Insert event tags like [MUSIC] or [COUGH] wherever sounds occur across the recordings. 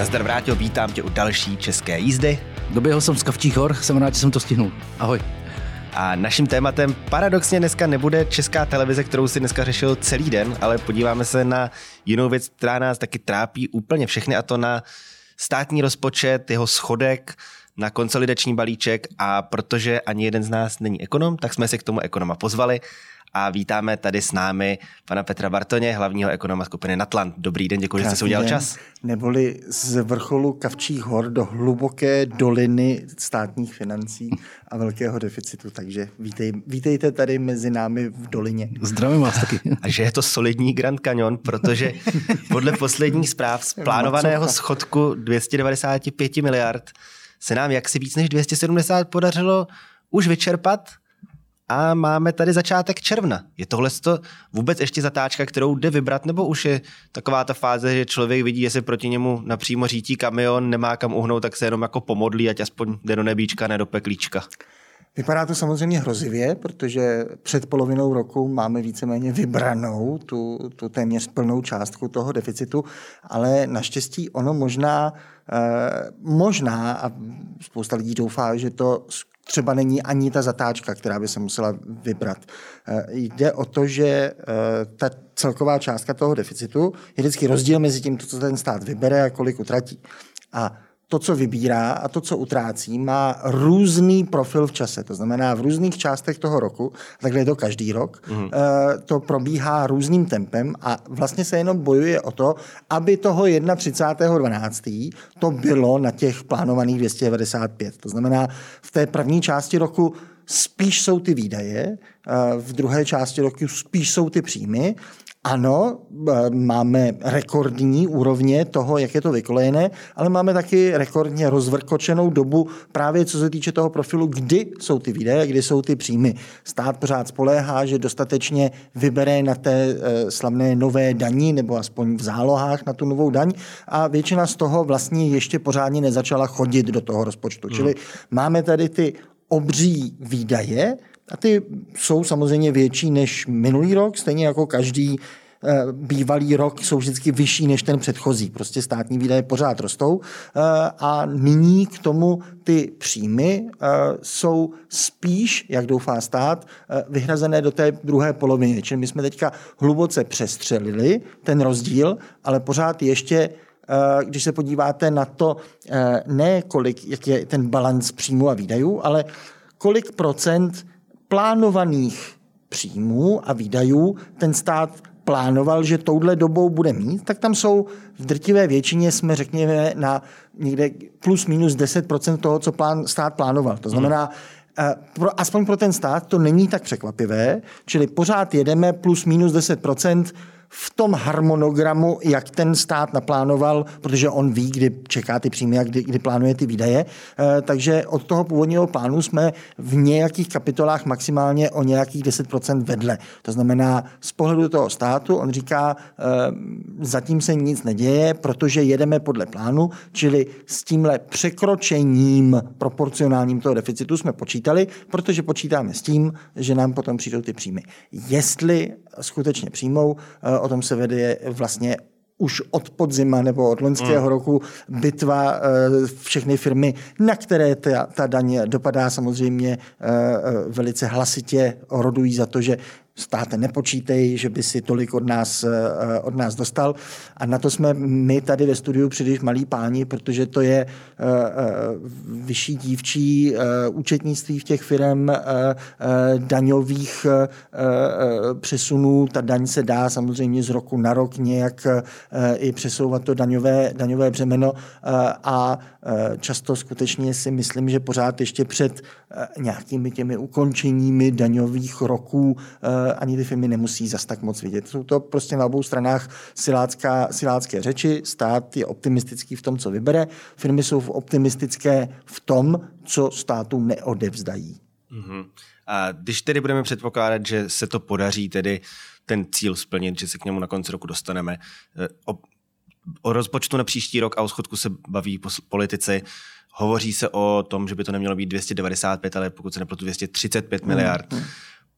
Nazdar Vrátil, vítám tě u další české jízdy. Doběhl jsem z Kavčích hor, jsem rád, že jsem to stihnul. Ahoj. A naším tématem paradoxně dneska nebude česká televize, kterou si dneska řešil celý den, ale podíváme se na jinou věc, která nás taky trápí úplně všechny, a to na státní rozpočet, jeho schodek, na konsolidační balíček a protože ani jeden z nás není ekonom, tak jsme si k tomu ekonoma pozvali a vítáme tady s námi pana Petra Bartoně, hlavního ekonoma skupiny Natlan. Dobrý den, děkuji, že jste si udělal čas. Neboli z vrcholu Kavčích hor do hluboké doliny státních financí a velkého deficitu, takže vítej, vítejte tady mezi námi v dolině. Zdravím vás taky. A že je to solidní Grand Canyon, protože podle posledních zpráv z [LAUGHS] plánovaného schodku 295 miliard se nám jaksi víc než 270 podařilo už vyčerpat a máme tady začátek června. Je tohle to vůbec ještě zatáčka, kterou jde vybrat, nebo už je taková ta fáze, že člověk vidí, jestli proti němu napřímo řítí kamion, nemá kam uhnout, tak se jenom jako pomodlí, ať aspoň jde do nebíčka, ne do peklíčka. Vypadá to samozřejmě hrozivě, protože před polovinou roku máme víceméně vybranou tu, tu téměř plnou částku toho deficitu, ale naštěstí ono možná, eh, možná, a spousta lidí doufá, že to třeba není ani ta zatáčka, která by se musela vybrat. Eh, jde o to, že eh, ta celková částka toho deficitu je vždycky rozdíl mezi tím, co ten stát vybere a kolik utratí. A to, co vybírá a to, co utrácí, má různý profil v čase. To znamená, v různých částech toho roku, takhle je to každý rok, mm. to probíhá různým tempem a vlastně se jenom bojuje o to, aby toho 31.12. to bylo na těch plánovaných 295. To znamená, v té první části roku spíš jsou ty výdaje, eh, v druhé části roku spíš jsou ty příjmy ano, e, máme rekordní úrovně toho, jak je to vykolejené, ale máme taky rekordně rozvrkočenou dobu právě co se týče toho profilu, kdy jsou ty výdaje, kdy jsou ty příjmy. Stát pořád spoléhá, že dostatečně vybere na té e, slavné nové daní, nebo aspoň v zálohách na tu novou daň a většina z toho vlastně ještě pořádně nezačala chodit do toho rozpočtu. Hmm. Čili máme tady ty obří výdaje, a ty jsou samozřejmě větší než minulý rok, stejně jako každý eh, bývalý rok jsou vždycky vyšší než ten předchozí. Prostě státní výdaje pořád rostou eh, a nyní k tomu ty příjmy eh, jsou spíš, jak doufá stát, vyhrazené do té druhé poloviny. Čili my jsme teďka hluboce přestřelili ten rozdíl, ale pořád ještě když se podíváte na to, ne kolik, jak je ten balans příjmu a výdajů, ale kolik procent plánovaných příjmů a výdajů ten stát plánoval, že touhle dobou bude mít, tak tam jsou v drtivé většině, jsme řekněme, na někde plus minus 10% toho, co plán, stát plánoval. To znamená, hmm. pro, aspoň pro ten stát to není tak překvapivé, čili pořád jedeme plus minus 10% v tom harmonogramu, jak ten stát naplánoval, protože on ví, kdy čeká ty příjmy a kdy, kdy plánuje ty výdaje. Eh, takže od toho původního plánu jsme v nějakých kapitolách maximálně o nějakých 10% vedle. To znamená, z pohledu toho státu on říká, eh, zatím se nic neděje, protože jedeme podle plánu, čili s tímhle překročením proporcionálním toho deficitu jsme počítali, protože počítáme s tím, že nám potom přijdou ty příjmy. Jestli skutečně přijmou, eh, o tom se vede vlastně už od podzima nebo od loňského mm. roku bitva eh, všechny firmy, na které ta, ta daň dopadá samozřejmě eh, velice hlasitě, rodují za to, že státe nepočítej, že by si tolik od nás, eh, od nás dostal. A na to jsme my tady ve studiu příliš malí páni, protože to je eh, eh, vyšší dívčí účetnictví v těch firm, daňových přesunů. Ta daň se dá samozřejmě z roku na rok nějak i přesouvat to daňové, daňové břemeno a často skutečně si myslím, že pořád ještě před nějakými těmi ukončeními daňových roků ani ty firmy nemusí zas tak moc vidět. Jsou to prostě na obou stranách silácká, silácké řeči, stát je optimistický v tom, co vybere, firmy jsou optimistické v tom, co státu neodevzdají. Mm-hmm. A když tedy budeme předpokládat, že se to podaří tedy ten cíl splnit, že se k němu na konci roku dostaneme, eh, o, o rozpočtu na příští rok a o schodku se baví politici, Hovoří se o tom, že by to nemělo být 295, ale pokud se nepletu 235 miliard. Hmm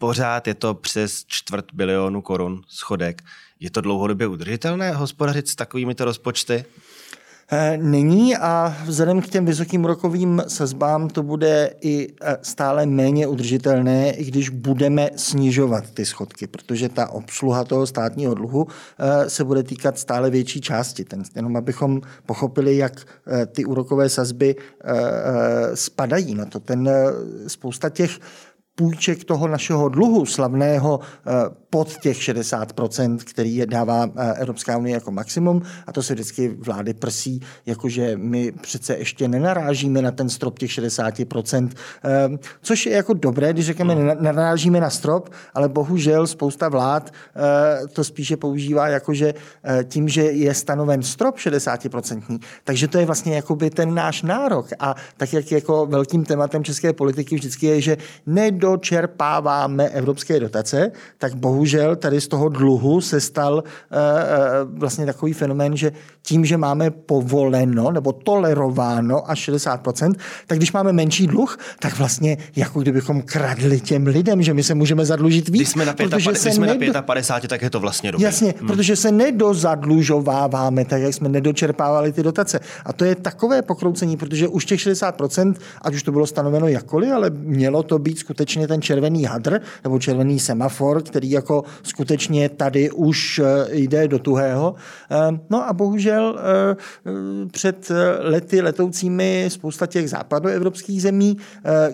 pořád je to přes čtvrt bilionu korun schodek. Je to dlouhodobě udržitelné hospodařit s takovými to rozpočty? Eh, není a vzhledem k těm vysokým rokovým sazbám to bude i eh, stále méně udržitelné, i když budeme snižovat ty schodky, protože ta obsluha toho státního dluhu eh, se bude týkat stále větší části. Ten, jenom abychom pochopili, jak ty úrokové sazby spadají na to. Ten spousta těch půjček toho našeho dluhu slavného pod těch 60%, který je dává eh, Evropská unie jako maximum. A to se vždycky vlády prsí, jakože my přece ještě nenarážíme na ten strop těch 60%, eh, což je jako dobré, když řekneme, nenarážíme na strop, ale bohužel spousta vlád eh, to spíše používá jakože tím, že je stanoven strop 60%, takže to je vlastně jakoby ten náš nárok. A tak, jak jako velkým tématem české politiky vždycky je, že nedočerpáváme evropské dotace, tak bohužel tady z toho dluhu se stal uh, uh, vlastně takový fenomén, že tím, že máme povoleno nebo tolerováno až 60%, tak když máme menší dluh, tak vlastně jako kdybychom kradli těm lidem, že my se můžeme zadlužit víc. Když jsme na, pěta, když jsme nedo... na 55, tak je to vlastně dobré. Jasně, hmm. protože se nedozadlužováváme, tak jak jsme nedočerpávali ty dotace. A to je takové pokroucení, protože už těch 60%, ať už to bylo stanoveno jakkoliv, ale mělo to být skutečně ten červený hadr nebo červený semafor, který jako skutečně tady už eh, jde do tuhého. Eh, no a bohužel eh, před lety letoucími spousta těch západoevropských zemí,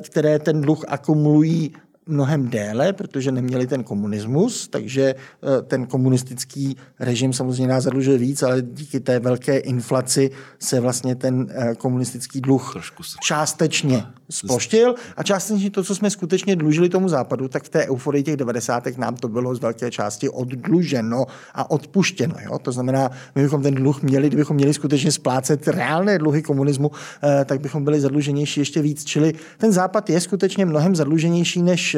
které ten dluh akumulují mnohem déle, protože neměli ten komunismus, takže eh, ten komunistický režim samozřejmě nás zadlužuje víc, ale díky té velké inflaci se vlastně ten eh, komunistický dluh částečně sploštil a částečně to, co jsme skutečně dlužili tomu západu, tak v té euforii těch 90. nám to bylo z velké části oddluženo a odpuštěno. Jo? To znamená, my bychom ten dluh měli, kdybychom měli skutečně splácet reálné dluhy komunismu, eh, tak bychom byli zadluženější ještě víc. Čili ten západ je skutečně mnohem zadluženější než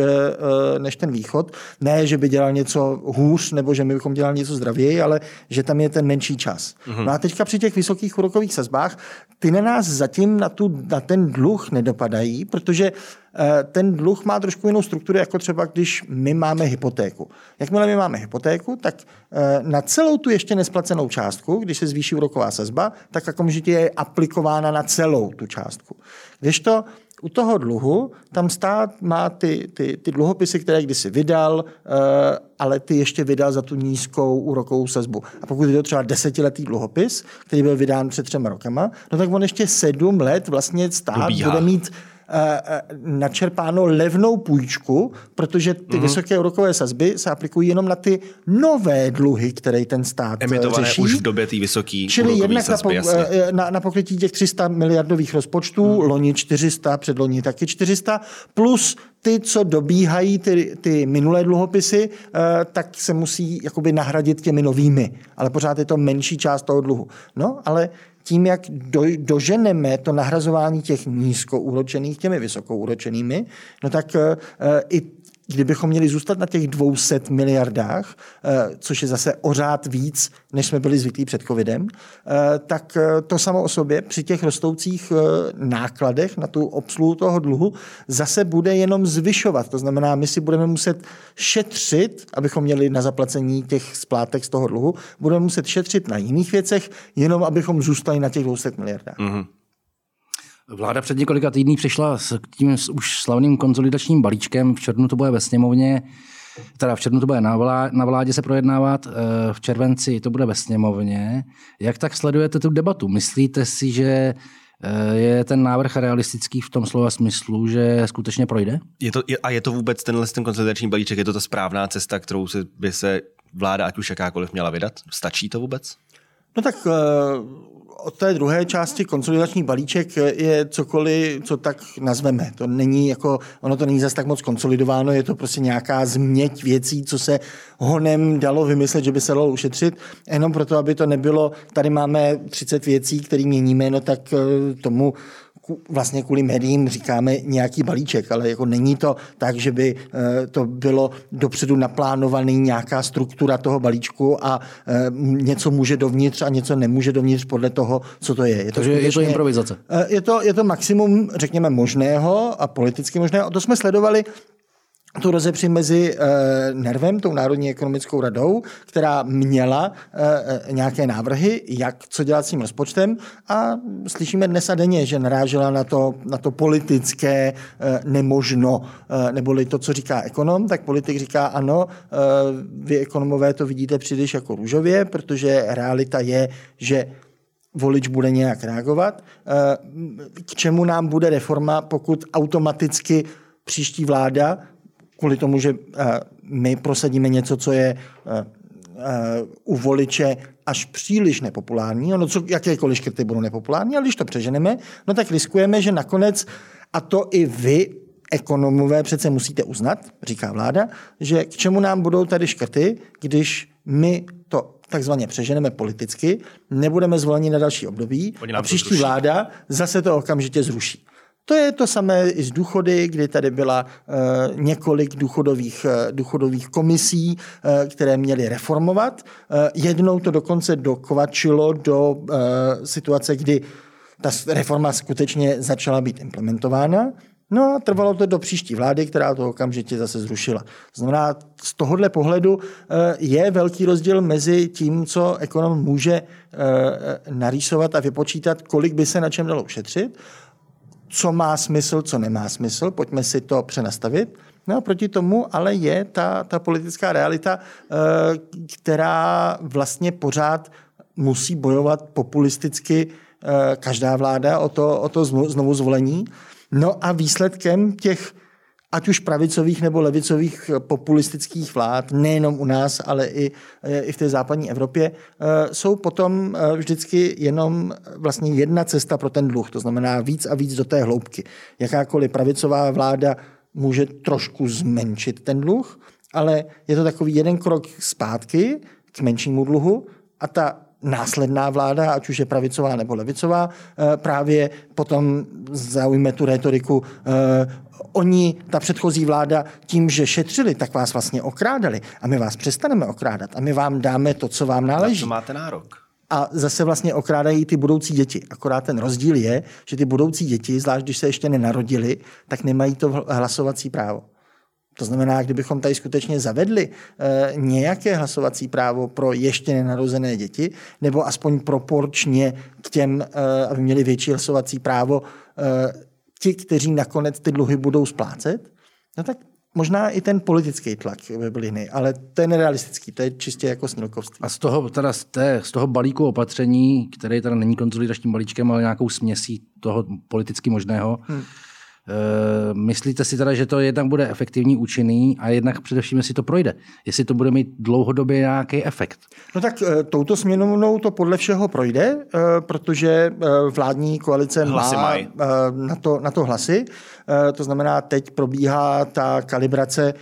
než ten východ. Ne, že by dělal něco hůř, nebo že my bychom dělali něco zdravěji, ale že tam je ten menší čas. Mm-hmm. No a teďka při těch vysokých úrokových sazbách, ty na nás zatím na, tu, na ten dluh nedopadají, protože eh, ten dluh má trošku jinou strukturu, jako třeba když my máme hypotéku. Jakmile my máme hypotéku, tak eh, na celou tu ještě nesplacenou částku, když se zvýší úroková sazba, tak okamžitě je aplikována na celou tu částku. Když to u toho dluhu tam stát má ty, ty, ty dluhopisy, které kdysi vydal, eh, ale ty ještě vydal za tu nízkou úrokovou sazbu. A pokud je to třeba desetiletý dluhopis, který byl vydán před třema rokama, no tak on ještě sedm let vlastně stát Dobíhá. bude mít načerpáno levnou půjčku, protože ty mm-hmm. vysoké úrokové sazby se aplikují jenom na ty nové dluhy, které ten stát eh, Emitované řeší. už v době té vysoké Čili jednak sazby, na, po, na, na pokrytí těch 300 miliardových rozpočtů, mm. loni 400, předloni taky 400, plus ty, co dobíhají ty, ty minulé dluhopisy, tak se musí jakoby nahradit těmi novými. Ale pořád je to menší část toho dluhu. No, ale tím, jak do, doženeme to nahrazování těch nízkoúročených těmi vysokouročenými, no tak uh, i kdybychom měli zůstat na těch 200 miliardách, eh, což je zase ořád víc, než jsme byli zvyklí před covidem, eh, tak eh, to samo o sobě při těch rostoucích nákladech na tu obsluhu toho dluhu zase bude jenom zvyšovat. To znamená, my si budeme muset šetřit, abychom měli na zaplacení těch splátek z toho dluhu, budeme muset šetřit na jiných věcech, jenom abychom zůstali na těch 200 miliardách. Mm-hmm. Vláda před několika týdny přišla s tím už slavným konzolidačním balíčkem. V červnu to bude ve sněmovně, teda v červnu to bude na vládě se projednávat, eh, v červenci to bude ve sněmovně. Jak tak sledujete tu debatu? Myslíte si, že eh, je ten návrh realistický v tom slova smyslu, že skutečně projde? Je to, a je to vůbec tenhle ten konsolidační balíček, je to ta správná cesta, kterou se, by se vláda, ať už jakákoliv, měla vydat? Stačí to vůbec? No tak uh od té druhé části konsolidační balíček je cokoliv, co tak nazveme. To není jako, ono to není zase tak moc konsolidováno, je to prostě nějaká změť věcí, co se honem dalo vymyslet, že by se dalo ušetřit, jenom proto, aby to nebylo, tady máme 30 věcí, které měníme, no tak eh, tomu vlastně kvůli médiím říkáme nějaký balíček, ale jako není to tak, že by eh, to bylo dopředu naplánovaný nějaká struktura toho balíčku a eh, něco může dovnitř a něco nemůže dovnitř podle toho, co to je. je to Takže je to improvizace. Eh, je to, je to maximum, řekněme, možného a politicky možného. A to jsme sledovali tu rozepři mezi e, Nervem, tou Národní ekonomickou radou, která měla e, nějaké návrhy, jak co dělat s tím rozpočtem a slyšíme dnes a denně, že narážela na to, na to politické e, nemožno, e, neboli to, co říká ekonom, tak politik říká ano, e, vy ekonomové to vidíte příliš jako růžově, protože realita je, že volič bude nějak reagovat. K čemu nám bude reforma, pokud automaticky příští vláda kvůli tomu, že eh, my prosadíme něco, co je eh, eh, u voliče až příliš nepopulární, ono co, jakékoliv škrty budou nepopulární, ale když to přeženeme, no tak riskujeme, že nakonec, a to i vy, ekonomové, přece musíte uznat, říká vláda, že k čemu nám budou tady škrty, když my to takzvaně přeženeme politicky, nebudeme zvoleni na další období a příští vláda zase to okamžitě zruší. To je to samé i z důchody, kdy tady byla uh, několik důchodových, uh, důchodových komisí, uh, které měly reformovat. Jednou to dokonce dokvačilo do situace, kdy ta reforma skutečně začala být implementována. No a trvalo to do příští vlády, která to okamžitě zase zrušila. Znamená, z tohohle pohledu je velký rozdíl mezi tím, co ekonom může narýsovat a vypočítat, kolik by se na čem dalo ušetřit, co má smysl, co nemá smysl, pojďme si to přenastavit. No a proti tomu ale je ta, ta politická realita, eh, která vlastně pořád musí bojovat populisticky eh, každá vláda o to, o to znovu zvolení. No a výsledkem těch ať už pravicových nebo levicových populistických vlád, nejenom u nás, ale i, i v té západní Evropě, eh, jsou potom eh, vždycky jenom vlastně jedna cesta pro ten dluh, to znamená víc a víc do té hloubky. Jakákoliv pravicová vláda může trošku zmenšit ten dluh, ale je to takový jeden krok zpátky k menšímu dluhu a ta následná vláda, ať už je pravicová nebo levicová, eh, právě potom zaujme tu retoriku oni, ta předchozí vláda, tím, že šetřili, tak vás vlastně okrádali. A my vás přestaneme okrádat. A my vám dáme to, co vám náleží. Na to máte nárok. A zase vlastně okrádají ty budoucí děti. Akorát ten rozdíl je, že ty budoucí děti, zvlášť když se ještě nenarodili, tak nemají to hlasovací právo. To znamená, kdybychom tady skutečně zavedli e, nějaké hlasovací právo pro ještě nenarozené děti, nebo aspoň proporčně k těm, e, aby měli větší hlasovací právo e, ti, kteří nakonec ty dluhy budou splácet, no tak možná i ten politický tlak by byl jiný, ale to je nerealistický, to je čistě jako snílkovství. A z toho, teda z, té, z toho balíku opatření, který teda není konsolidačním balíčkem, ale nějakou směsí toho politicky možného, hmm Eh, myslíte si teda, že to jednak bude efektivní, účinný a jednak především, jestli to projde? Jestli to bude mít dlouhodobě nějaký efekt? No tak eh, touto směnou to podle všeho projde, eh, protože vládní koalice hlasy má na to, na to hlasy. To znamená, teď probíhá ta kalibrace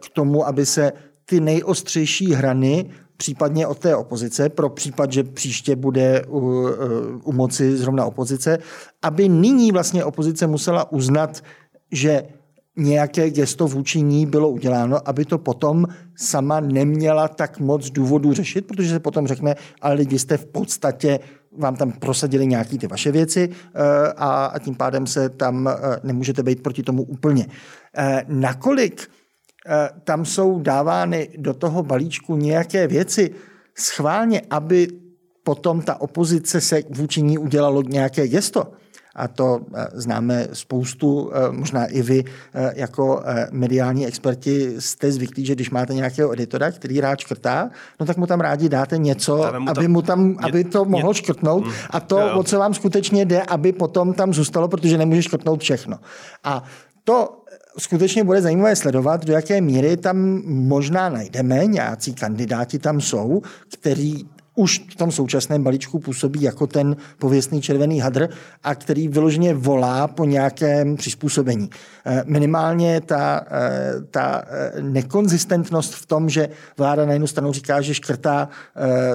k tomu, aby se ty nejostřejší hrany případně od té opozice, pro případ, že příště bude u, u moci zrovna opozice, aby nyní vlastně opozice musela uznat, že nějaké gesto vůči ní bylo uděláno, aby to potom sama neměla tak moc důvodů řešit, protože se potom řekne, ale lidi jste v podstatě vám tam prosadili nějaké ty vaše věci eh, a, a tím pádem se tam nemůžete být proti tomu úplně. Nakolik tam jsou dávány do toho balíčku nějaké věci schválně, aby potom ta opozice se vůči ní udělalo nějaké gesto. A to eh, známe spoustu, eh, možná i vy jako mediální experti jste zvyklí, že když máte nějakého editora, který rád škrtá, no tak mu tam rádi dáte něco, mu aby, mu tam, aby to mohl škrtnout. Mm. A to, o co vám skutečně jde, aby potom tam zůstalo, protože nemůže škrtnout všechno. A to skutečně bude zajímavé sledovat, do jaké míry tam možná najdeme, nějací kandidáti tam jsou, který už v tom současném balíčku působí jako ten pověstný červený hadr a který vyloženě volá po nějakém přizpůsobení. Eh, minimálně ta, eh, ta eh, nekonzistentnost v tom, že vláda na jednu stranu říká, že škrtá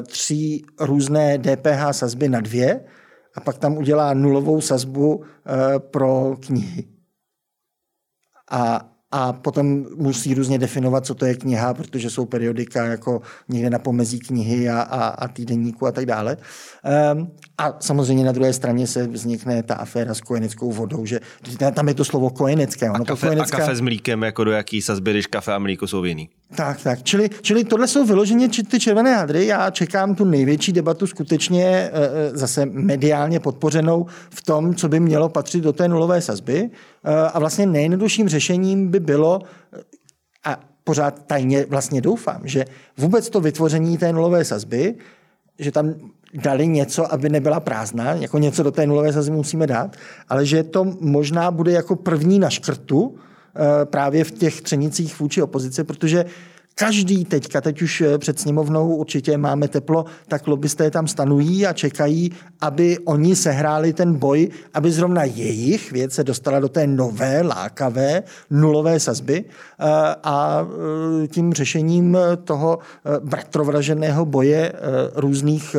tři různé DPH sazby na dvě a pak tam udělá nulovou sazbu pro knihy a a potom musí různě definovat, co to je kniha, protože jsou periodika jako někde na pomezí knihy a, a, a týdenníku a tak dále. Um, a samozřejmě na druhé straně se vznikne ta aféra s kojeneckou vodou, že tam je to slovo kojenecké. Ono a, kafe, kojenecká... a kafe s mlíkem, jako do jaký sazby, když kafe a mlíko jsou jiný. Tak, tak. Čili, čili tohle jsou vyloženě ty červené hadry. Já čekám tu největší debatu skutečně e, zase mediálně podpořenou v tom, co by mělo patřit do té nulové sazby. E, a vlastně nejjednodušším řešením by bylo, a pořád tajně vlastně doufám, že vůbec to vytvoření té nulové sazby, že tam dali něco, aby nebyla prázdná, jako něco do té nulové sazby musíme dát, ale že to možná bude jako první na škrtu právě v těch třenicích vůči opozice, protože Každý teďka, teď už eh, před sněmovnou určitě máme teplo, tak lobbysté tam stanují a čekají, aby oni sehráli ten boj, aby zrovna jejich věc se dostala do té nové, lákavé, nulové sazby eh, a eh, tím řešením toho bratrovraženého boje různých,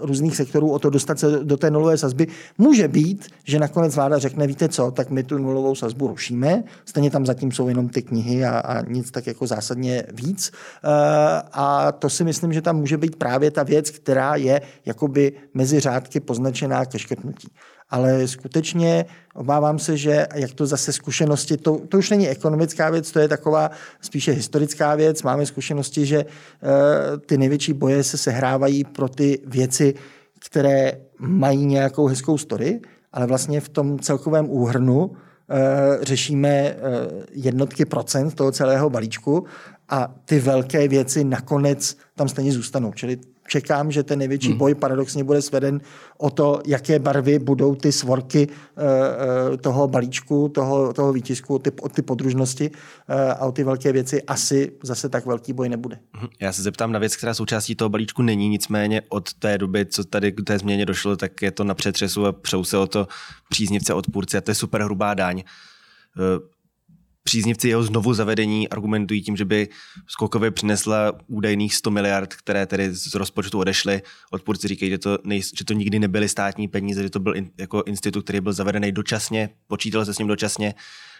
různých sektorů o to dostat se do té nulové sazby. Může být, že nakonec vláda řekne, víte co, tak my tu nulovou sazbu rušíme, stejně tam zatím jsou jenom ty knihy a, a nic tak jako zásadně víc. Eh, a to si myslím, že tam může být právě ta věc, která je jakoby mezi řádky poznačená ke škrtnutí. Ale skutečně obávám se, že jak to zase zkušenosti, to, to už není ekonomická věc, to je taková spíše historická věc. Máme zkušenosti, že eh, ty největší boje se sehrávají pro ty věci, které mají nějakou hezkou story, ale vlastně v tom celkovém úhrnu řešíme eh, jednotky procent toho celého balíčku a ty velké věci nakonec tam stejně zůstanou. Čili čekám, že ten největší hmm. boj paradoxně bude sveden o to, jaké barvy budou ty svorky uh, toho balíčku, toho, toho výtisku, o ty, o ty podružnosti uh, a o ty velké věci asi zase tak velký boj nebude. Mhm. Já se zeptám na věc, která součástí toho balíčku není, nicméně od té doby, co tady k té změně došlo, tak je to na přetřesu a přou se o to příznivce, odpůrci a to je super hrubá daň příznivci jeho znovu zavedení argumentují tím, že by skokově přinesla údajných 100 miliard, které tedy z rozpočtu odešly. Odpůrci říkají, že to, nej, že to nikdy nebyly státní peníze, že to byl in, jako institut, který byl zavedený dočasně, počítal se s ním dočasně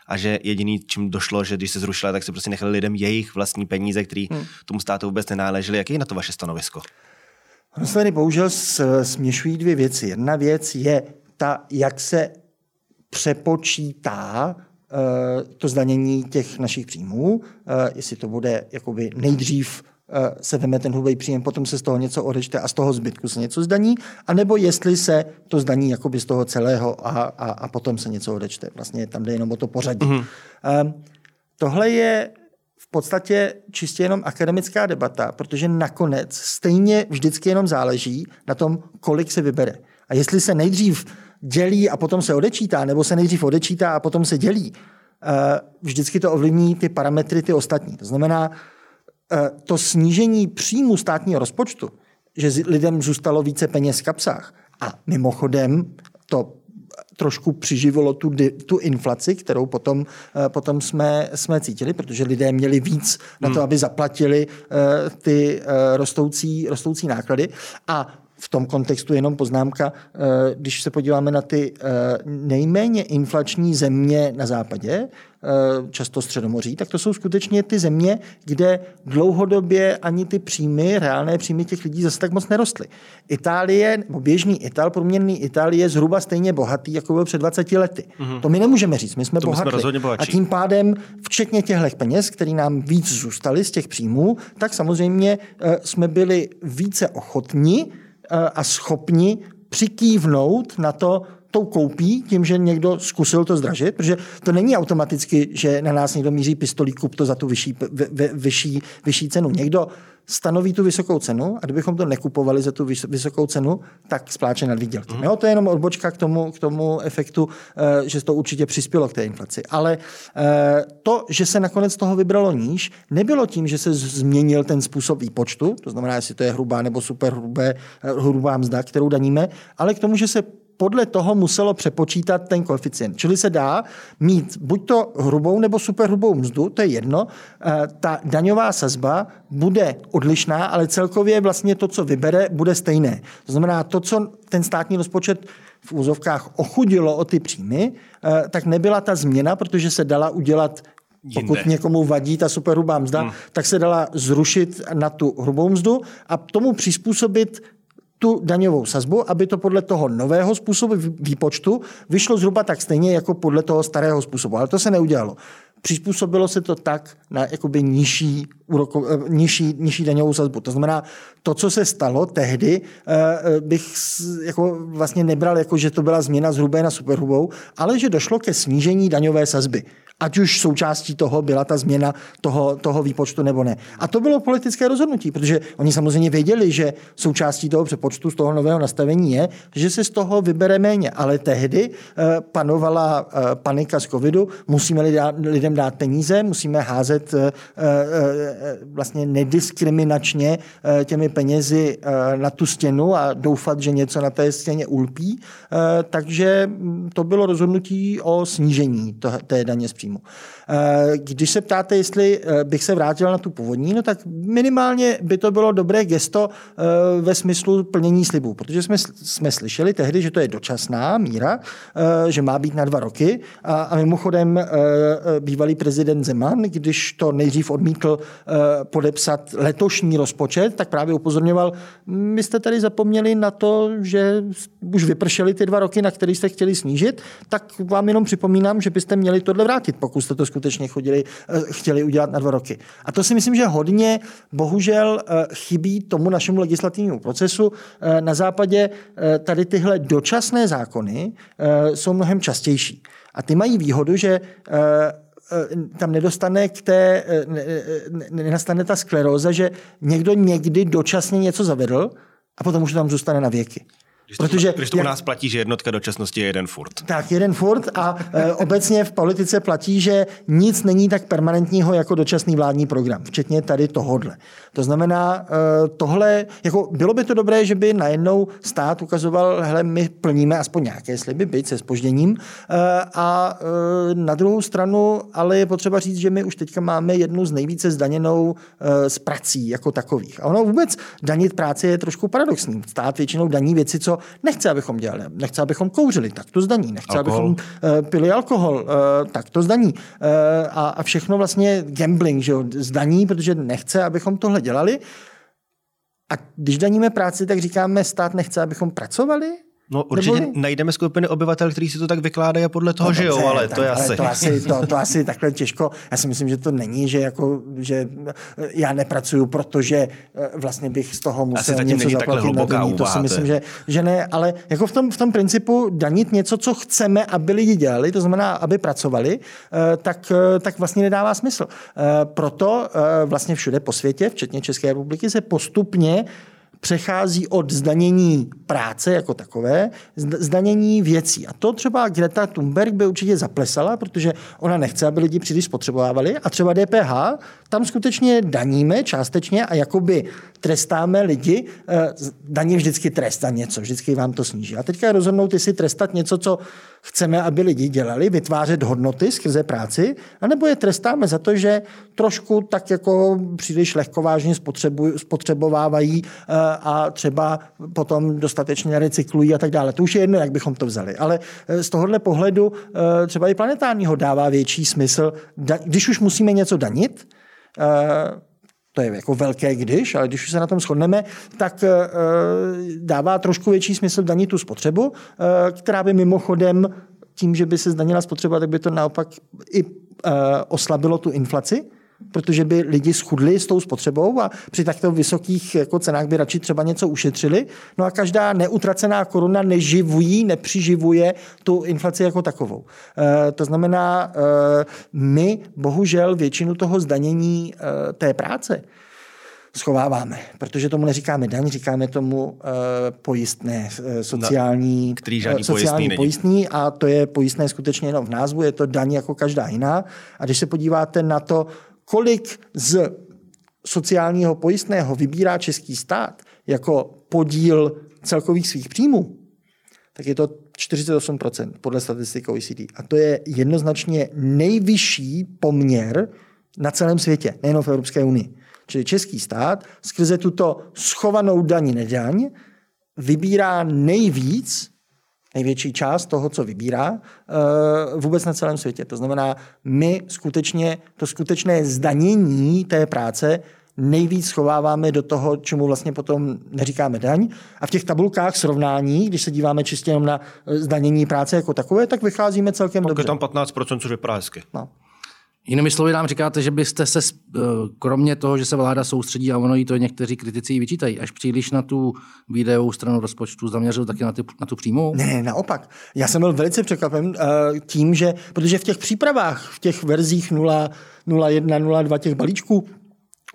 a že jediný, čím došlo, že když se zrušila, tak se prostě nechali lidem jejich vlastní peníze, které hmm. tomu státu vůbec nenáležely. Jaký je na to vaše stanovisko? Ono se tady bohužel směšují dvě věci. Jedna věc je ta, jak se přepočítá to zdanění těch našich příjmů, eh, jestli to bude jakoby nejdřív eh, se veme ten hrubý příjem, potom se z toho něco odečte a z toho zbytku se něco zdaní, anebo jestli se to zdaní jakoby z toho celého a, a, a potom se něco odečte. Vlastně tam jde jenom o to pořadí. Mm-hmm. Tohle je v podstatě čistě jenom akademická debata, protože nakonec stejně vždycky jenom záleží na tom, kolik se vybere. A jestli se nejdřív dělí a potom se odečítá, nebo se nejdřív odečítá a potom se dělí, eh, vždycky to ovlivní ty parametry, ty ostatní. To znamená, eh, to snížení příjmu státního rozpočtu, že lidem zůstalo více peněz v kapsách a mimochodem to trošku přiživilo tu, tu inflaci, kterou potom, eh, potom jsme, jsme cítili, protože lidé měli víc na to, hmm. aby zaplatili ty rostoucí, rostoucí náklady. A v tom kontextu jenom poznámka, eh, když se podíváme na ty eh, nejméně inflační země na západě, eh, často Středomoří, tak to jsou skutečně ty země, kde dlouhodobě ani ty příjmy, reálné příjmy těch lidí zase tak moc nerostly. Itálie, nebo běžný Ital, průměrný Itálie je zhruba stejně bohatý, jako byl před 20 lety. Mm-hmm. To my nemůžeme říct, my jsme to bohatí. A tím pádem, včetně těchto peněz, které nám víc zůstaly z těch příjmů, tak samozřejmě jsme byli více ochotní a schopni přikývnout na to, tou koupí, tím, že někdo zkusil to zdražit, protože to není automaticky, že na nás někdo míří pistolí, kup to za tu vyšší, vyšší, vyšší cenu. Někdo stanoví tu vysokou cenu a kdybychom to nekupovali za tu vysokou cenu, tak spláče nad výdělky. Mm. Jo, to je jenom odbočka k tomu, k tomu efektu, eh, že to určitě přispělo k té inflaci. Ale eh, to, že se nakonec toho vybralo níž, nebylo tím, že se změnil ten způsob výpočtu, to znamená, jestli to je hrubá nebo super hrubé, eh, hrubá mzda, kterou daníme, ale k tomu, že se podle toho muselo přepočítat ten koeficient. Čili se dá mít buď to hrubou nebo superhrubou mzdu, to je jedno, eh, ta daňová sazba bude odlišná, ale celkově vlastně to, co vybere, bude stejné. To znamená, to, co ten státní rozpočet v úzovkách ochudilo o ty příjmy, eh, tak nebyla ta změna, protože se dala udělat pokud Jinde. někomu vadí ta superhrubá mzda, hmm. tak se dala zrušit na tu hrubou mzdu a tomu přizpůsobit tu daňovou sazbu, aby to podle toho nového způsobu výpočtu vyšlo zhruba tak stejně jako podle toho starého způsobu. Ale to se neudělalo. Přizpůsobilo se to tak na jakoby nižší, úroko, eh, nižší, nižší daňovou sazbu. To znamená, to, co se stalo tehdy, eh, eh, bych jako vlastně nebral, jako že to byla změna z hrubé na superhrubou, ale že došlo ke snížení daňové sazby ať už součástí toho byla ta změna toho, toho výpočtu nebo ne. A to bylo politické rozhodnutí, protože oni samozřejmě věděli, že součástí toho přepočtu z toho nového nastavení je, že se z toho vybere méně. Ale tehdy eh, panovala panika z covidu, musíme lidem dát peníze, musíme házet eh, vlastně nediskriminačně těmi penězi na tu stěnu a doufat, že něco na té stěně ulpí. Takže hm, to bylo rozhodnutí o snížení té daně z příjmu. Eh, když se ptáte, jestli eh, bych se vrátil na tu původní, no tak minimálně by to bylo dobré gesto eh, ve smyslu plnění slibů, protože jsme, jsme slyšeli tehdy, že to je dočasná míra, že má být na dva roky a, a mimochodem bývalý prezident Zeman, když to nejdřív odmítl podepsat letošní rozpočet, tak právě upozorňoval, my jste tady zapomněli na to, že už vypršely ty dva roky, na který jste chtěli snížit, tak vám jenom připomínám, že byste měli tohle vrátit pokud jste to skutečně chodili, eh, chtěli udělat na dva roky. A to si myslím, že hodně bohužel eh, chybí tomu našemu legislativnímu procesu. Eh, na západě tady tyhle dočasné zákony jsou mnohem častější. A ty mají výhodu, že tam nedostane k té, nenastane ta skleróza, že někdo někdy dočasně něco zavedl a potom už tam zůstane na věky. Když to, Protože, když to jak, u nás platí, že jednotka dočasnosti je jeden furt. Tak, jeden furt a e, obecně v politice platí, že nic není tak permanentního jako dočasný vládní program, včetně tady tohodle. To znamená, e, tohle, jako bylo by to dobré, že by najednou stát ukazoval, hele, my plníme aspoň nějaké sliby, byť se spožděním. E, a e, na druhou stranu, ale je potřeba říct, že my už teďka máme jednu z nejvíce zdaněnou e, z prací jako takových. A ono vůbec danit práci je trošku paradoxní. Stát většinou daní věci, co nechce, abychom dělali. Nechce, abychom kouřili, tak to zdaní. Nechce, alkohol. abychom uh, pili alkohol, uh, tak to zdaní. Uh, a, a všechno vlastně gambling, že jo, zdaní, protože nechce, abychom tohle dělali. A když daníme práci, tak říkáme, stát nechce, abychom pracovali? No určitě Nebo... najdeme skupiny obyvatel, kteří si to tak vykládají a podle toho no, žijou, dobře, ale tak, to je ale asi... To asi, to, to asi takhle těžko. Já si myslím, že to není, že, jako, že já nepracuju, protože eh, vlastně bych z toho musel asi něco zaplatit na daní. To si myslím, že, že ne, ale jako v tom, v tom principu danit něco, co chceme, aby lidi dělali, to znamená, aby pracovali, eh, tak, eh, tak vlastně nedává smysl. Proto vlastně všude po světě, včetně České republiky, se postupně přechází od zdanění práce jako takové, zdanění věcí. A to třeba Greta Thunberg by určitě zaplesala, protože ona nechce, aby lidi příliš spotřebovávali. A třeba DPH, tam skutečně daníme částečně a jakoby trestáme lidi. Eh, daní vždycky trest za něco, vždycky vám to sníží. A teďka rozhodnout, jestli trestat něco, co chceme, aby lidi dělali, vytvářet hodnoty skrze práci, anebo je trestáme za to, že trošku tak jako příliš lehkovážně spotřebovávají eh, a třeba potom dostatečně recyklují a tak dále. To už je jedno, jak bychom to vzali. Ale eh, z tohohle pohledu eh, třeba i planetárního dává větší smysl, když už musíme něco danit, to je jako velké když, ale když už se na tom shodneme, tak dává trošku větší smysl danit tu spotřebu, která by mimochodem tím, že by se zdanila spotřeba, tak by to naopak i oslabilo tu inflaci, protože by lidi schudli s tou spotřebou a při takto vysokých jako cenách by radši třeba něco ušetřili. No a každá neutracená koruna neživují, nepřiživuje tu inflaci jako takovou. E, to znamená, e, my bohužel většinu toho zdanění e, té práce schováváme, protože tomu neříkáme daň, říkáme tomu uh, pojistné, uh, sociální, který žádný sociální pojistný, pojistný a to je pojistné skutečně jenom v názvu, je to daň jako každá jiná. A když se podíváte na to, kolik z sociálního pojistného vybírá český stát jako podíl celkových svých příjmů, tak je to 48% podle statistik OECD. A to je jednoznačně nejvyšší poměr na celém světě, nejen v Evropské unii. Čili český stát skrze tuto schovanou daní nedaň vybírá nejvíc, největší část toho, co vybírá, eh, vůbec na celém světě. To znamená, my skutečně, to skutečné zdanění té práce nejvíc schováváme do toho, čemu vlastně potom neříkáme daň. A v těch tabulkách srovnání, když se díváme čistě jenom na eh, zdanění práce jako takové, tak vycházíme celkem Pokud dobře. je tam 15%, což vypadá hezky. No. Jinými slovy nám říkáte, že byste se, eh, kromě toho, že se vláda soustředí, a ono jí to někteří kritici jí vyčítají, až příliš na tu výdajovou stranu rozpočtu zaměřil taky na, ty, na tu příjmu? Ne, naopak. Já jsem byl velice překvapen uh, tím, že, protože v těch přípravách, v těch verzích 0, 0.1, 0.2 těch balíčků,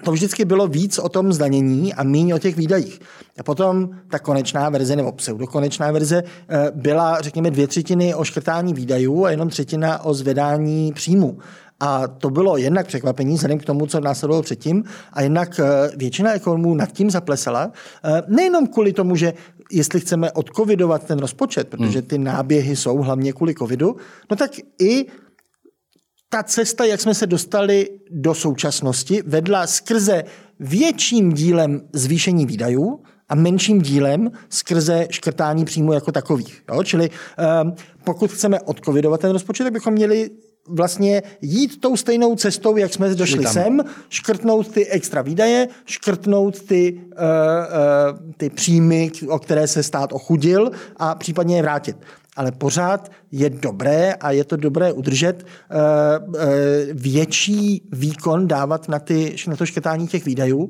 to vždycky bylo víc o tom zdanění a méně o těch výdajích. A potom ta konečná verze nebo pseudokonečná verze eh, byla, řekněme, dvě třetiny o škrtání výdajů a jenom třetina o zvedání příjmu. A to bylo jednak překvapení vzhledem k tomu, co následovalo předtím, a jednak eh, většina ekonomů nad tím zaplesala. Eh, nejenom kvůli tomu, že jestli chceme odcovidovat ten rozpočet, protože ty náběhy jsou hlavně kvůli covidu, no tak i ta cesta, jak jsme se dostali do současnosti, vedla skrze větším dílem zvýšení výdajů a menším dílem skrze škrtání příjmu jako takových. Jo? Čili um, pokud chceme odcovidovat ten rozpočet, tak bychom měli vlastně jít tou stejnou cestou, jak jsme došli tam. sem, škrtnout ty extra výdaje, škrtnout ty, uh, uh, ty příjmy, o které se stát ochudil a případně je vrátit ale pořád je dobré a je to dobré udržet uh, uh, větší výkon dávat na, ty, na to škrtání těch výdajů uh,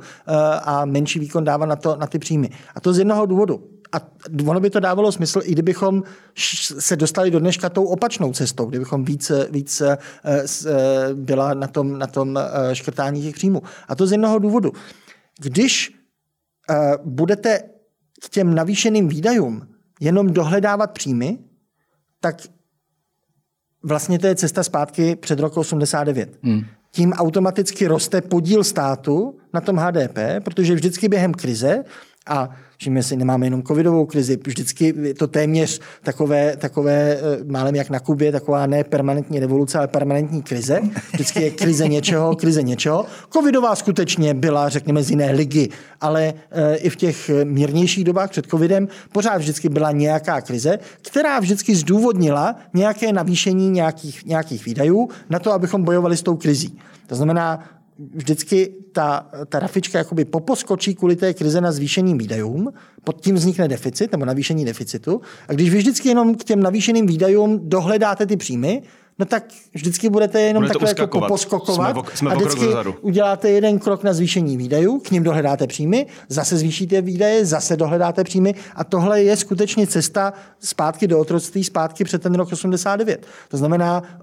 a menší výkon dávat na, to, na ty příjmy. A to z jednoho důvodu. A ono by to dávalo smysl, i kdybychom se dostali do dneška tou opačnou cestou, kdybychom víc, víc byla na tom, na tom škrtání těch příjmů. A to z jednoho důvodu. Když budete k těm navýšeným výdajům jenom dohledávat příjmy, tak vlastně to je cesta zpátky před roku 89. Hmm. Tím automaticky roste podíl státu na tom HDP, protože vždycky během krize a Všimně si, nemáme jenom covidovou krizi, vždycky je to téměř takové, takové eh, málem jak na Kubě, taková ne permanentní revoluce, ale permanentní krize. Vždycky je krize něčeho, krize něčeho. Covidová skutečně byla, řekněme, z jiné ligy, ale eh, i v těch mírnějších dobách před covidem pořád vždycky byla nějaká krize, která vždycky zdůvodnila nějaké navýšení nějakých, nějakých výdajů na to, abychom bojovali s tou krizí. To znamená, vždycky ta, ta rafička jakoby poposkočí kvůli té krize na zvýšeným výdajům, pod tím vznikne deficit nebo navýšení deficitu. A když vy vždycky jenom k těm navýšeným výdajům dohledáte ty příjmy, no tak vždycky budete jenom Bude takhle jako poposkokovat jsme, v, jsme a vždycky uděláte jeden krok na zvýšení výdajů, k ním dohledáte příjmy, zase zvýšíte výdaje, zase dohledáte příjmy a tohle je skutečně cesta zpátky do otroctví, zpátky před ten rok 89. To znamená, eh,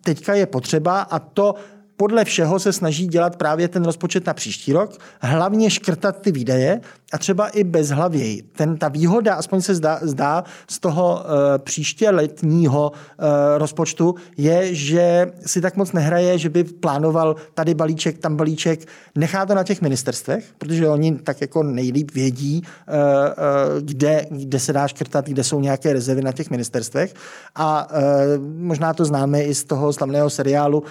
teďka je potřeba a to podle všeho se snaží dělat právě ten rozpočet na příští rok, hlavně škrtat ty výdaje a třeba i bezhlavěji. Ten, ta výhoda, aspoň se zdá, zdá z toho uh, příště letního uh, rozpočtu, je, že si tak moc nehraje, že by plánoval tady balíček, tam balíček. Nechá to na těch ministerstvech, protože oni tak jako nejlíp vědí, uh, uh, kde, kde se dá škrtat, kde jsou nějaké rezervy na těch ministerstvech. A uh, možná to známe i z toho slavného seriálu uh,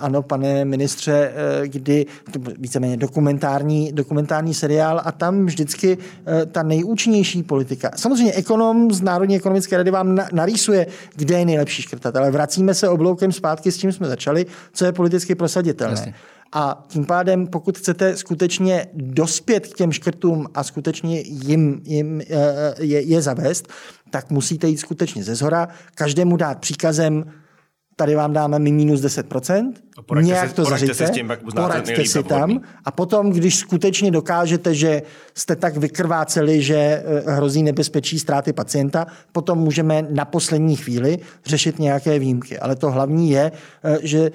Ano, pane ministře, uh, kdy to víceméně dokumentární, dokumentární seriál a tam tam vždycky eh, ta nejúčinnější politika. Samozřejmě ekonom z Národní ekonomické rady vám narýsuje, kde je nejlepší škrtat, ale vracíme se obloukem zpátky s čím jsme začali, co je politicky prosaditelné. Jasně. A tím pádem, pokud chcete skutečně dospět k těm škrtům a skutečně jim, jim eh, je, je zavést, tak musíte jít skutečně ze zhora, každému dát příkazem tady vám dáme minus 10%, nějak si, to zaříte, si, s tím, jak poraďte si tam a potom, když skutečně dokážete, že jste tak vykrváceli, že eh, hrozí nebezpečí ztráty pacienta, potom můžeme na poslední chvíli řešit nějaké výjimky. Ale to hlavní je, eh, že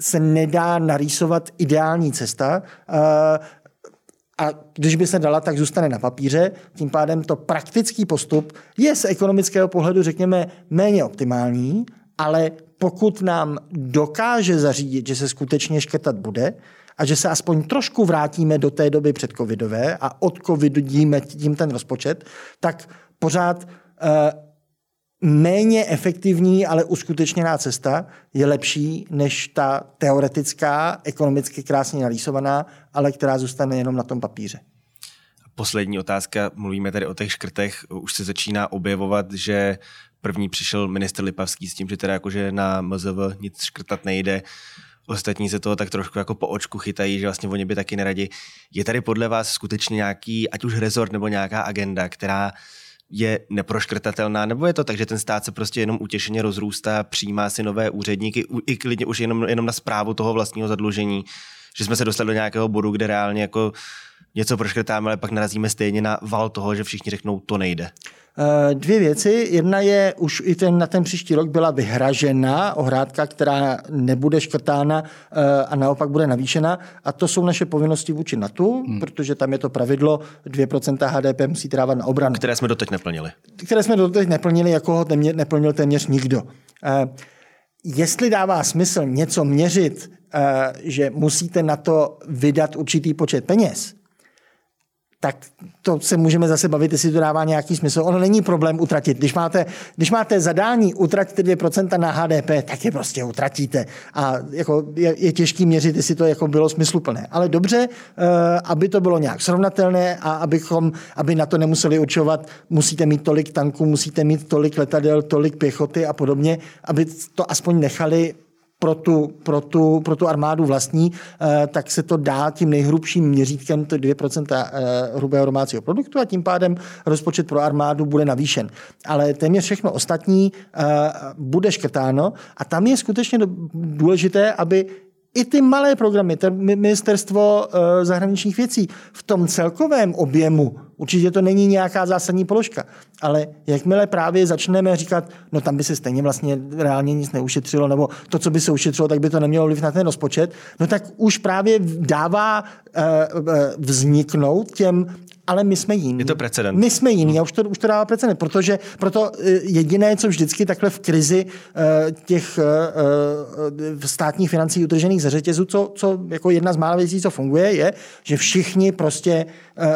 se nedá narýsovat ideální cesta, eh, a když by se dala, tak zůstane na papíře. Tím pádem to praktický postup je z ekonomického pohledu, řekněme, méně optimální, ale pokud nám dokáže zařídit, že se skutečně škrtat bude a že se aspoň trošku vrátíme do té doby předcovidové a odcovidíme tím ten rozpočet, tak pořád méně efektivní, ale uskutečněná cesta je lepší než ta teoretická, ekonomicky krásně nalísovaná, ale která zůstane jenom na tom papíře. Poslední otázka, mluvíme tady o těch škrtech, už se začíná objevovat, že první přišel minister Lipavský s tím, že teda jakože na MZV nic škrtat nejde, ostatní se toho tak trošku jako po očku chytají, že vlastně oni by taky neradi. Je tady podle vás skutečně nějaký, ať už rezort nebo nějaká agenda, která je neproškrtatelná, nebo je to tak, že ten stát se prostě jenom utěšeně rozrůstá, přijímá si nové úředníky, i klidně už jenom, jenom na zprávu toho vlastního zadlužení, že jsme se dostali do nějakého bodu, kde reálně jako něco proškrtáme, ale pak narazíme stejně na val toho, že všichni řeknou, to nejde. Eh, dvě věci. Jedna je, už i ten, na ten příští rok byla vyhražena ohrádka, která nebude škrtána eh, a naopak bude navýšena. A to jsou naše povinnosti vůči NATO, hmm. protože tam je to pravidlo 2% HDP musí dávat na obranu. Které jsme doteď neplnili. Které jsme doteď neplnili, jako ho neplnil téměř nikdo. Eh, jestli dává smysl něco měřit, že musíte na to vydat určitý počet peněz, tak to se můžeme zase bavit, jestli to dává nějaký smysl. Ono není problém utratit. Když máte, když máte zadání utratit 2% na HDP, tak je prostě utratíte. A jako je, je těžký měřit, jestli to jako bylo smysluplné. Ale dobře, uh, aby to bylo nějak srovnatelné a abychom, aby na to nemuseli určovat, musíte mít tolik tanků, musíte mít tolik letadel, tolik pěchoty a podobně, aby to aspoň nechali pro tu, pro tu, pro tu armádu vlastní, eh, tak se to dá tím nejhrubším měřítkem, to 2% eh, hrubého domácího produktu a tím pádem rozpočet pro armádu bude navýšen. Ale téměř všechno ostatní eh, bude škrtáno a tam je skutečně důležité, aby i ty malé programy, to ministerstvo zahraničních věcí. V tom celkovém objemu Určitě to není nějaká zásadní položka, ale jakmile právě začneme říkat, no tam by se stejně vlastně reálně nic neušetřilo, nebo to, co by se ušetřilo, tak by to nemělo vliv na ten rozpočet, no tak už právě dává uh, vzniknout těm ale my jsme jiní. Je to precedent. My jsme jiní a už to, už to dává precedent, protože proto eh, jediné, co vždycky takhle v krizi těch státních financí utržených ze řetězu, co, co jako jedna z mála věcí, co funguje, je, že všichni prostě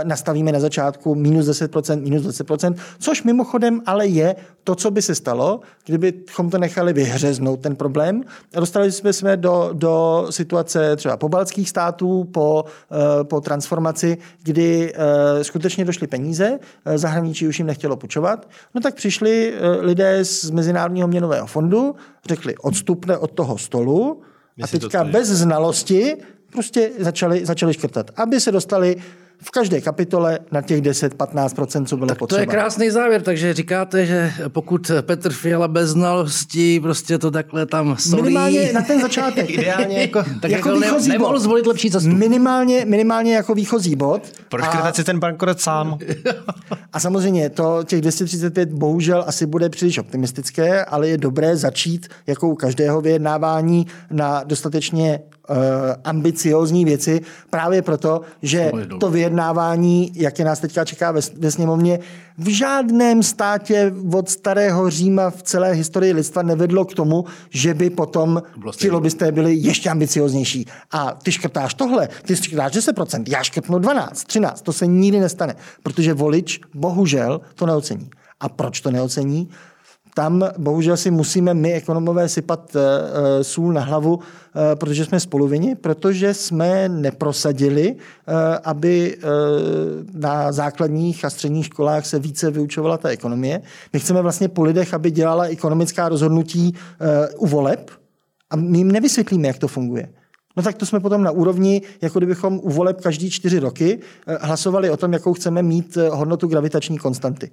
nastavíme na začátku minus 10%, minus 20%, což mimochodem ale je to, co by se stalo, kdybychom to nechali vyhřeznout ten problém. Dostali jsme se do, do situace třeba pobaltských států po, eh, po transformaci, kdy eh, skutečně došly peníze, eh, zahraničí už jim nechtělo půjčovat, no tak přišli lidé z Mezinárodního měnového fondu, řekli odstupne od toho stolu a teďka bez znalosti prostě začali, začali škrtat, aby se dostali v každé kapitole na těch 10-15%, co bylo tak potřeba. To je krásný závěr, takže říkáte, že pokud Petr Fiala bez znalostí prostě to takhle tam solí. Minimálně na ten začátek. [LAUGHS] Ideálně jako, [LAUGHS] tak jako, jako výchozí nemohl bod. zvolit lepší cestu. Minimálně, minimálně jako výchozí bod. Proč a... si ten bankrot sám? [LAUGHS] a samozřejmě to těch 235 bohužel asi bude příliš optimistické, ale je dobré začít jako u každého vyjednávání na dostatečně uh, ambiciozní věci, právě proto, že to vyjednávání vyjednávání, jak je nás teďka čeká ve, ve sněmovně, v žádném státě od starého Říma v celé historii lidstva nevedlo k tomu, že by potom ti lobbysté byli ještě ambicioznější. A ty škrtáš tohle, ty škrtáš 10%, já škrtnu 12, 13, to se nikdy nestane, protože volič bohužel to neocení. A proč to neocení? Tam bohužel si musíme my, ekonomové, sypat uh, sůl na hlavu, uh, protože jsme spoluvině, protože jsme neprosadili, aby na základních a středních školách se více vyučovala ta ekonomie. My chceme vlastně po lidech, aby dělala ekonomická rozhodnutí u voleb a my jim nevysvětlíme, jak to funguje. No tak to jsme potom na úrovni, jako kdybychom u voleb každý čtyři roky hlasovali o tom, jakou chceme mít hodnotu gravitační konstanty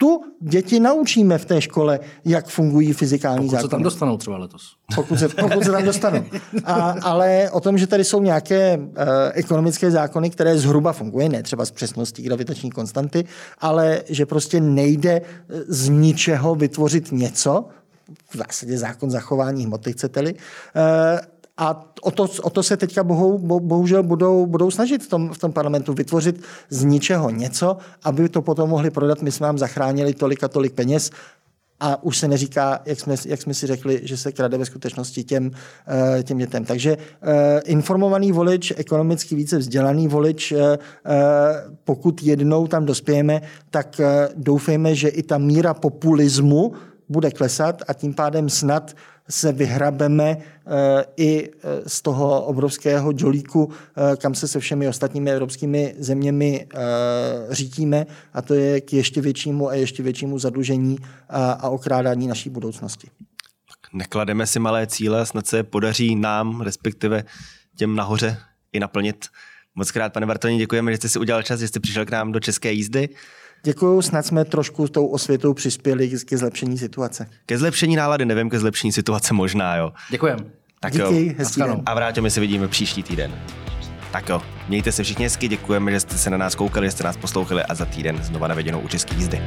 tu děti naučíme v té škole, jak fungují fyzikální pokud zákony. Pokud se tam dostanou třeba letos. Pokud se, pokud se tam dostanou. A, ale o tom, že tady jsou nějaké uh, ekonomické zákony, které zhruba fungují, ne třeba s přesností gravitační konstanty, ale že prostě nejde eh, z ničeho vytvořit něco, v zásadě zákon zachování hmoty, chcete-li, uh, a o to, o to se teďka bohou, bo, bohužel budou, budou snažit v tom, v tom parlamentu vytvořit z ničeho něco, aby to potom mohli prodat. My jsme vám zachránili tolik a tolik peněz. a už se neříká, jak jsme, jak jsme si řekli, že se krade ve skutečnosti těm, eh, těm dětem. Takže eh, informovaný volič, ekonomicky více vzdělaný volič, eh, pokud jednou tam dospějeme, tak doufejme, že i ta míra populismu bude klesat a tím pádem snad se vyhrabeme eh, i eh, z toho obrovského džolíku, eh, kam se se všemi ostatními evropskými zeměmi řítíme a to je k ještě většímu a ještě většímu zadlužení a okrádání naší budoucnosti. Neklademe si malé cíle, snad se podaří nám, respektive těm nahoře, i naplnit. Moc krát, pane Bartoni, děkujeme, že jste si udělal čas, že jste přišel k nám do České jízdy. Děkuji, snad jsme trošku tou osvětou přispěli ke zlepšení situace. Ke zlepšení nálady, nevím, ke zlepšení situace možná, jo. Děkujeme. Tak Díky, jo. hezký den. A vrátíme se vidíme příští týden. Tak jo, mějte se všichni hezky, děkujeme, že jste se na nás koukali, že jste nás poslouchali a za týden znova na viděnou u České jízdy.